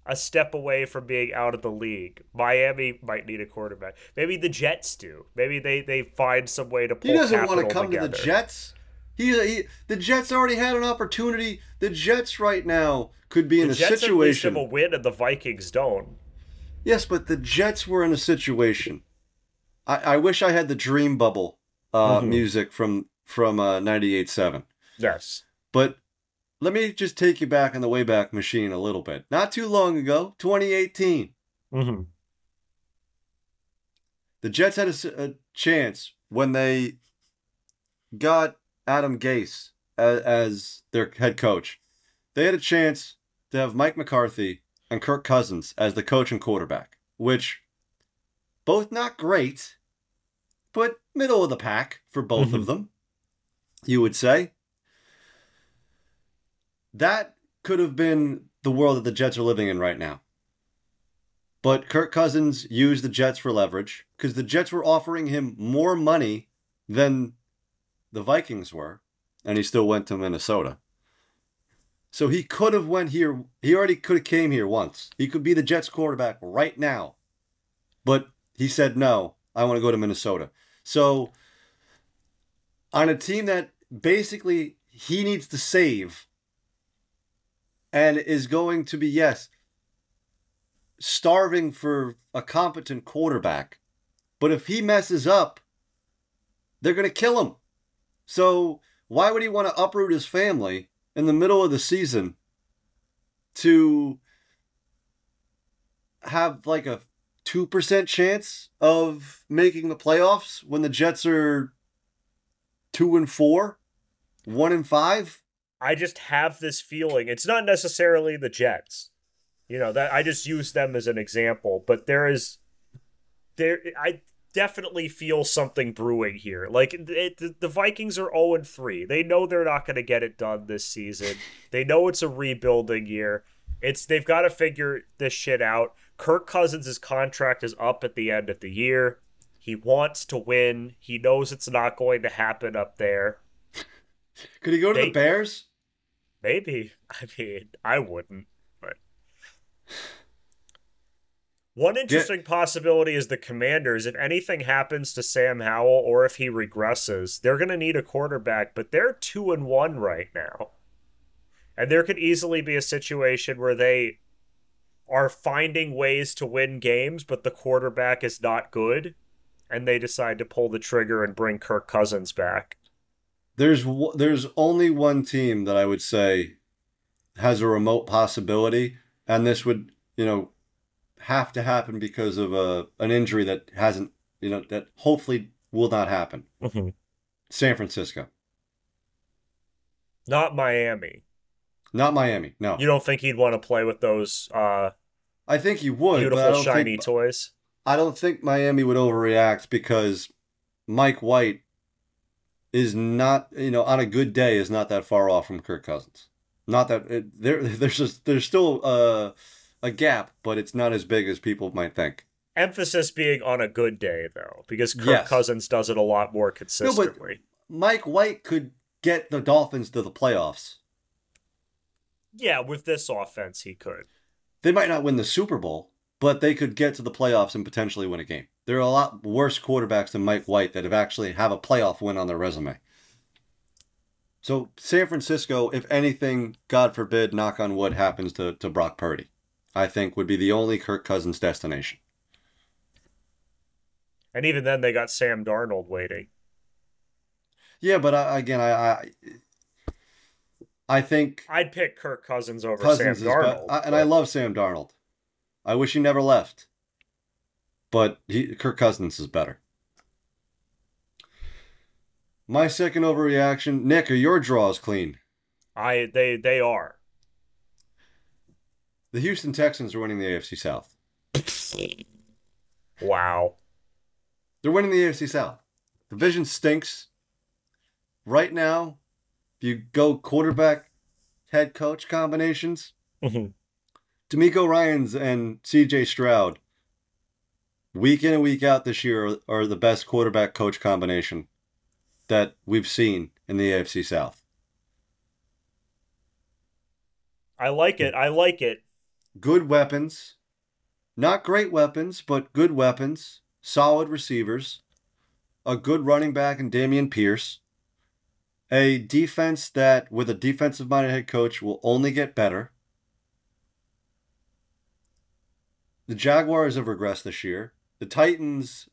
a step away from being out of the league. Miami might need a quarterback. Maybe the Jets do. Maybe they they find some way to pull. He doesn't want to come to the. Jets. He, he the Jets already had an opportunity. The Jets right now could be in The a Jets at least situation. have a win, and the Vikings don't. Yes, but the Jets were in a situation. I, I wish I had the Dream Bubble uh, Mhm. music from from uh, ninety eight seven. Yes. But let me just take you back in the Wayback Machine a little bit. Not too long ago, 2018, Mm-hmm. the Jets had a chance when they got Adam Gase as, as their head coach. They had a chance to have Mike McCarthy and Kirk Cousins as the coach and quarterback, which both not great, but middle of the pack for both of them, you would say. That could have been the world that the Jets are living in right now. But Kirk Cousins used the Jets for leverage because the Jets were offering him more money than the Vikings were, and he still went to Minnesota. So he could have went here. He already could have came here once. He could be the Jets quarterback right now. But he said no. I want to go to Minnesota. So on a team that basically he needs to save and is going to be yes starving for a competent quarterback. But if he messes up, they're going to kill him. So why would he want to uproot his family in the middle of the season to have like a 2% chance of making the playoffs when the Jets are 2 and 4, 1 and 5? I just have this feeling. It's not necessarily the Jets. You know, that I just use them as an example, but there is there I definitely feel something brewing here. Like it, the- the Vikings are 0 and 3. They know they're not going to get it done this season. They know it's a rebuilding year. It's they've got to figure this shit out. Kirk Cousins' contract is up at the end of the year. He wants to win. He knows it's not going to happen up there. Could he go to They- the Bears? Maybe. I mean, I wouldn't, but one interesting possibility is the Commanders. If anything happens to Sam Howell or if he regresses, they're going to need a quarterback, but they're 2 and 1 right now. And there could easily be a situation where they are finding ways to win games, but the quarterback is not good, and they decide to pull the trigger and bring Kirk Cousins back. There's there's only one team that I would say has a remote possibility, and this would you know have to happen because of a an injury that hasn't you know that hopefully will not happen. San Francisco, Not Miami. not Miami. No, You don't think he'd want to play with those uh, I think he would. beautiful shiny think, toys? I don't think Miami would overreact because Mike White is not you know on a good day is not that far off from Kirk Cousins. Not that it, there there's just there's still a a gap, but it's not as big as people might think. Emphasis being on a good day, though, because Kirk Yes. Cousins does it a lot more consistently. Mike White could get the Dolphins to the playoffs. yeah, with this offense, he could. They might not win the Super Bowl, but they could get to the playoffs and potentially win a game. There are a lot worse quarterbacks than Mike White that have actually have a playoff win on their resume. So San Francisco, if anything, God forbid, knock on wood, happens to, to Brock Purdy, I think would be the only Kirk Cousins destination. And even then, they got Sam Darnold waiting. Yeah, but I, again, I, I I think I'd pick Kirk Cousins over Cousins Sam is Darnold. I, and I love Sam Darnold. I wish he never left. But he, Kirk Cousins is better. My second overreaction, Nick, are your draws clean? I they they are. The Houston Texans are winning the AFC South. Wow. They're winning the AFC South. The division stinks. Right now, if you go quarterback, head coach combinations, mm-hmm. DeMeco Ryans and CJ Stroud, week in and week out this year, are, are the best quarterback coach combination that we've seen in the AFC South. I like it. I like it. Good weapons, not great weapons, but good weapons, solid receivers, a good running back in Dameon Pierce. a defense that, with a defensive minded head coach, will only get better. The Jaguars have regressed this year. The Titans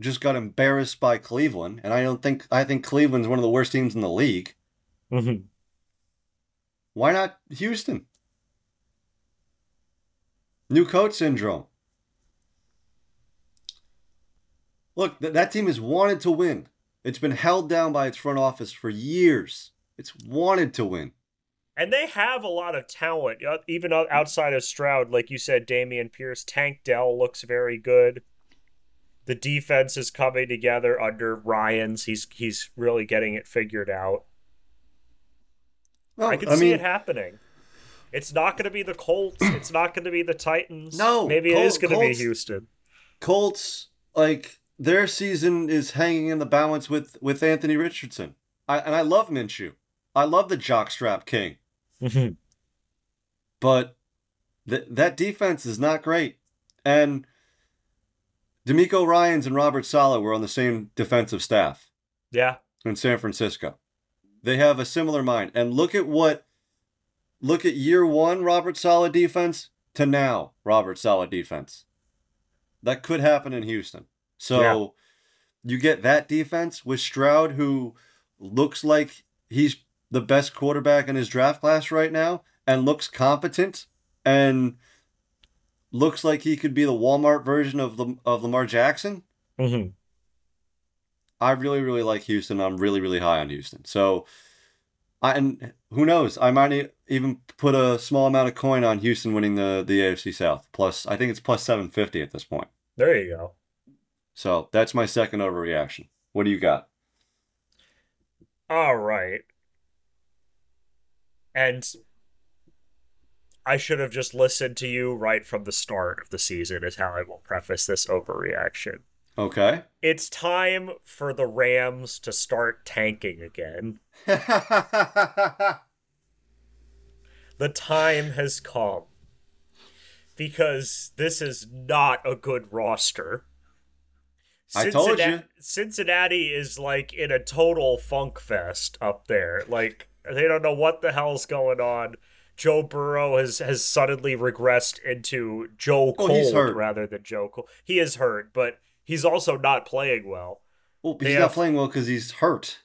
just got embarrassed by Cleveland, and I don't think I think Cleveland's one of the worst teams in the league. Mm-hmm. Why not Houston? New coach syndrome. Look, th- that team has wanted to win. It's been held down by its front office for years. It's wanted to win. And they have a lot of talent, uh, even outside of Stroud. Like you said, Dameon Pierce, Tank Dell looks very good. The defense is coming together under Ryan's. He's he's really getting it figured out. Well, I can I see mean, it happening. It's not going to be the Colts. It's not going to be the Titans. No, maybe it Col- is going to be Houston. Colts like their season is hanging in the balance with with Anthony Richardson. I and I love Minshew. I love the jockstrap king, mm-hmm. but th- that defense is not great. And DeMeco Ryan's and Robert Saleh were on the same defensive staff yeah, in San Francisco. They have a similar mind. And look at what look at year 1 Robert Saleh defense to now Robert Saleh defense. That could happen in Houston. So Yeah. you get that defense with Stroud who looks like he's the best quarterback in his draft class right now and looks competent and looks like he could be the Walmart version of Lam- of Lamar Jackson. mm-hmm. I really, really like Houston. I'm really, really high on Houston. So, I and who knows? I might even put a small amount of coin on Houston winning the the AFC South. Plus, I think it's plus seven fifty at this point. there you go. So that's my second overreaction. What do you got? All right. And I should have just listened to you right from the start of the season, is how I will preface this overreaction. Okay. It's time for the Rams to start tanking again. The time has come. Because this is not a good roster. I told you. Cincinnati is like in a total funk fest up there. Like they don't know what the hell's going on. Joe Burrow has has suddenly regressed into Joe Oh, Cold hurt. rather than Joe Cole. He is hurt, but he's also not playing well. well, he's have- not playing well because he's hurt.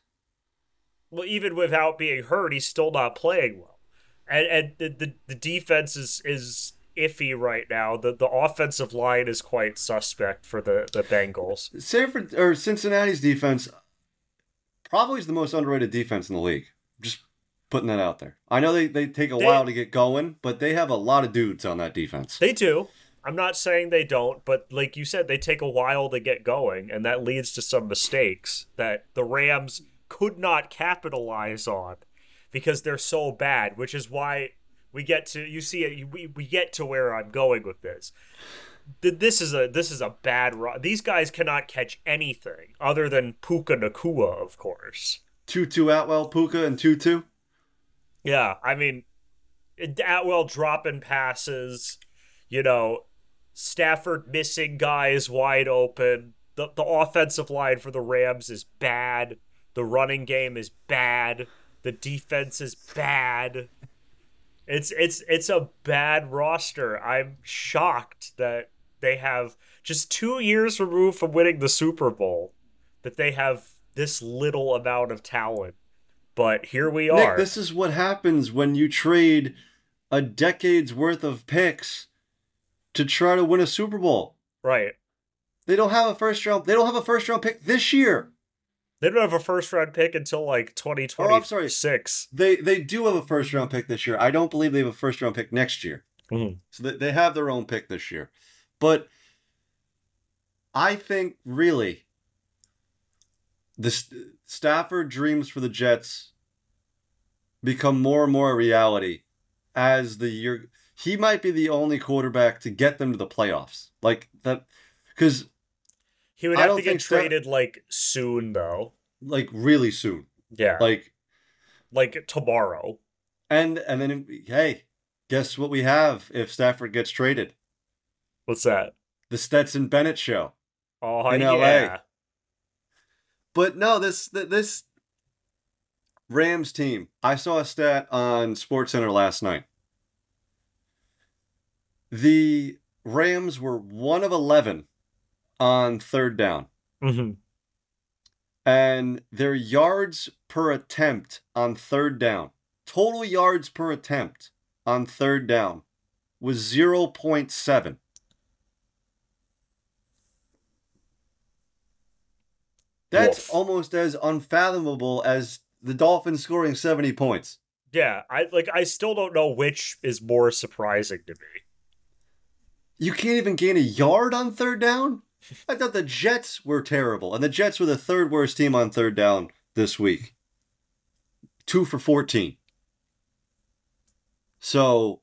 Well, even without being hurt, he's still not playing well. And and the the, the defense is is iffy right now. The the offensive line is quite suspect for the the Bengals. Sanford or Cincinnati's defense probably is the most underrated defense in the league. Just putting that out there. I know they, they take a They- while to get going, but they have a lot of dudes on that defense. They do. I'm not saying they don't, but like you said, they take a while to get going, and that leads to some mistakes that the Rams could not capitalize on because they're so bad, which is why we get to you see it we, we get to where I'm going with this. This is a this is a bad ro- these guys cannot catch anything other than Puka Nacua, of course. Tutu Atwell, Puka, and Tutu. Yeah, I mean, Atwell dropping passes, you know, Stafford missing guys wide open. The the offensive line for the Rams is bad. The running game is bad. The defense is bad. It's it's it's a bad roster. I'm shocked that they have just 2 years removed from winning the Super Bowl that they have this little amount of talent. But here we are. Nick, this is what happens when you trade a decade's worth of picks to try to win a Super Bowl. right. They don't have a first round. They don't have a first round pick this year. They don't have a first round pick until like Oh, I'm sorry. 2026. They they do have a first round pick this year. I don't believe they have a first round pick next year. Mhm. So they, they have their own pick this year. But I think really the St- Stafford dreams for the Jets become more and more a reality as the year he might be the only quarterback to get them to the playoffs. Like that cuz He would have to get traded like soon though. like really soon. Yeah. Like, Like tomorrow. and and then hey, guess what we have if Stafford gets traded? What's that? The Stetson Bennett show. Oh In yeah. LA. But no, this this Rams team. I saw a stat on SportsCenter last night. The Rams were one of 11 on third down. Mm-hmm. And their yards per attempt on third down, total yards per attempt on third down, was 0.7. That's Woof. almost as unfathomable as the Dolphins scoring 70 points. Yeah, I like. I still don't know which is more surprising to me. You can't even gain a yard on third down? I thought the Jets were terrible, and the Jets were the third worst team on third down this week. Two for 14. So,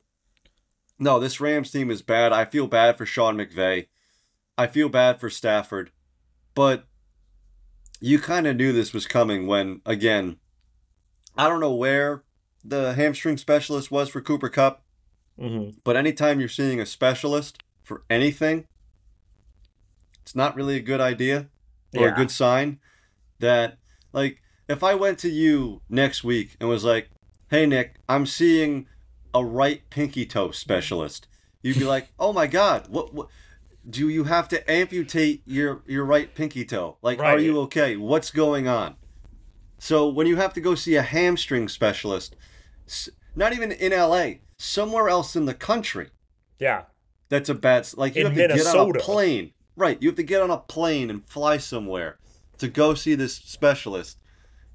no, this Rams team is bad. I feel bad for Sean McVay. I feel bad for Stafford. But you kind of knew this was coming when, again, I don't know where the hamstring specialist was for Cooper Kupp. Mm-hmm. But anytime you're seeing a specialist for anything, it's not really a good idea or Yeah. a good sign that, like, if I went to you next week and was like, hey, Nick, I'm seeing a right pinky toe specialist, you'd be like, oh my God, what, what? Do you have to amputate your, your right pinky toe? Like, are you okay? What's going on? So when you have to go see a hamstring specialist, not even in LA, somewhere else in the country, Yeah, that's a bad. Like you In have to get on a plane, right? You have to get on a plane and fly somewhere to go see this specialist.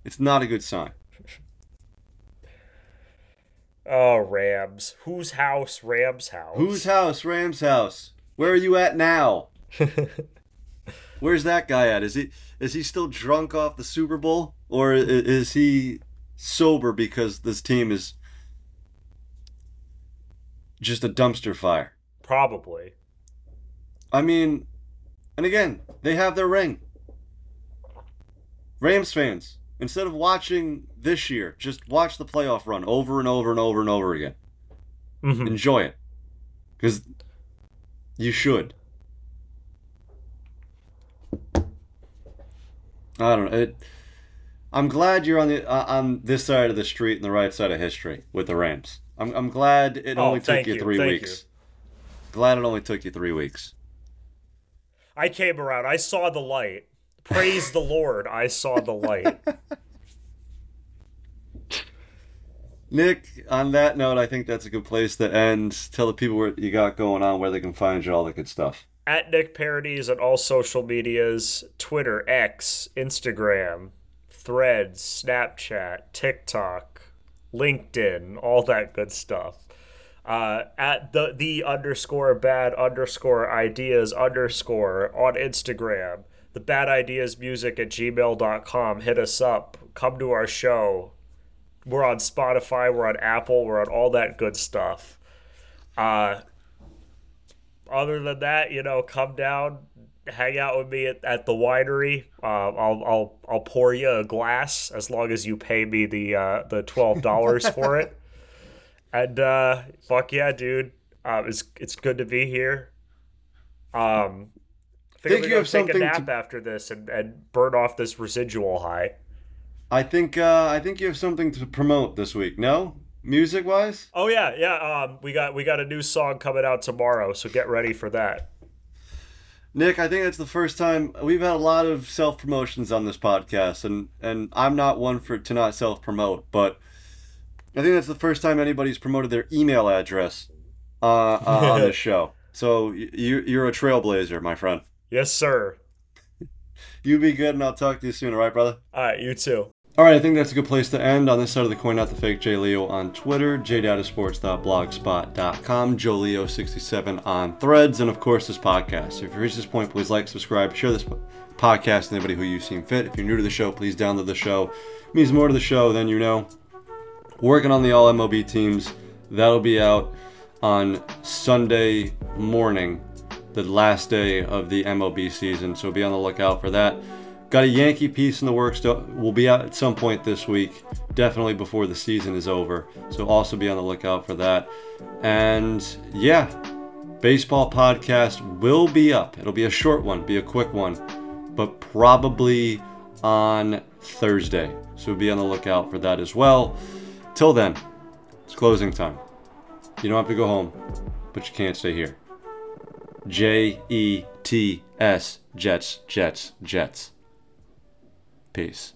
It's not a good sign. Oh, Rams. Whose house? Rams' house. Whose house? Rams' house. Where are you at now? Where's that guy at? Is he is he still drunk off the Super Bowl, or is he sober because this team is just a dumpster fire? Probably. I mean, and again, they have their ring. Rams fans, instead of watching this year, just watch the playoff run over and over and over and over again. Mm-hmm. Enjoy it. Because you should. I don't know. It, I'm glad you're on the uh, on this side of the street and the right side of history with the Rams. I'm, I'm glad it Oh, only took you you, three thank weeks. Glad it only took you three weeks. I came around. I saw the light. Praise the Lord. I saw the light. Nick, on that note, I think that's a good place to end. Tell the people what you got going on, where they can find you, all the good stuff. At Nick Paradies on all social medias Twitter, X, Instagram, Threads, Snapchat, TikTok, LinkedIn, all that good stuff. Uh, at the the underscore bad underscore ideas underscore on Instagram. The bad ideas music at gmail.com. Hit us up. Come to our show. We're on Spotify, we're on Apple, we're on all that good stuff. Uh, other than that, you know, come down, hang out with me at, at the winery. Uh, I'll I'll I'll pour you a glass as long as you pay me the uh, the twelve dollars for it. And uh, fuck yeah, dude! Uh, it's it's good to be here. Um, I think, Think you have take a nap to- after this and, and burn off this residual high. I think uh, I think you have something to promote this week. No, music wise. Oh yeah, yeah. Um, we got we got a new song coming out tomorrow, so get ready for that. Nick, I think that's the first time we've had a lot of self promotions on this podcast, and and I'm not one for to not self promote, but I think that's the first time anybody's promoted their email address uh, uh, on this show. So you you're a trailblazer, my friend. Yes, sir. You be good, and I'll talk to you soon. All right, brother. All right, you too. All right, I think that's a good place to end. On this side of the coin, not the fake J Leo on Twitter, jdatasports.blogspot.com, JoeLeo67 on Threads, and of course this podcast. If you reach this point, please like, subscribe, share this podcast with anybody who you seem fit. If you're new to the show, please download the show. It means more to the show than you know. Working on the All MLB teams. That'll be out on Sunday morning, the last day of the MLB season. So be on the lookout for that. Got a Yankee piece in the works. that will be out at some point this week, definitely before the season is over. So also be on the lookout for that. And yeah, baseball podcast will be up. It'll be a short one, be a quick one, but probably on Thursday. So be on the lookout for that as well. Till then, it's closing time. You don't have to go home, but you can't stay here. J E T S Jets, Jets, Jets. Peace.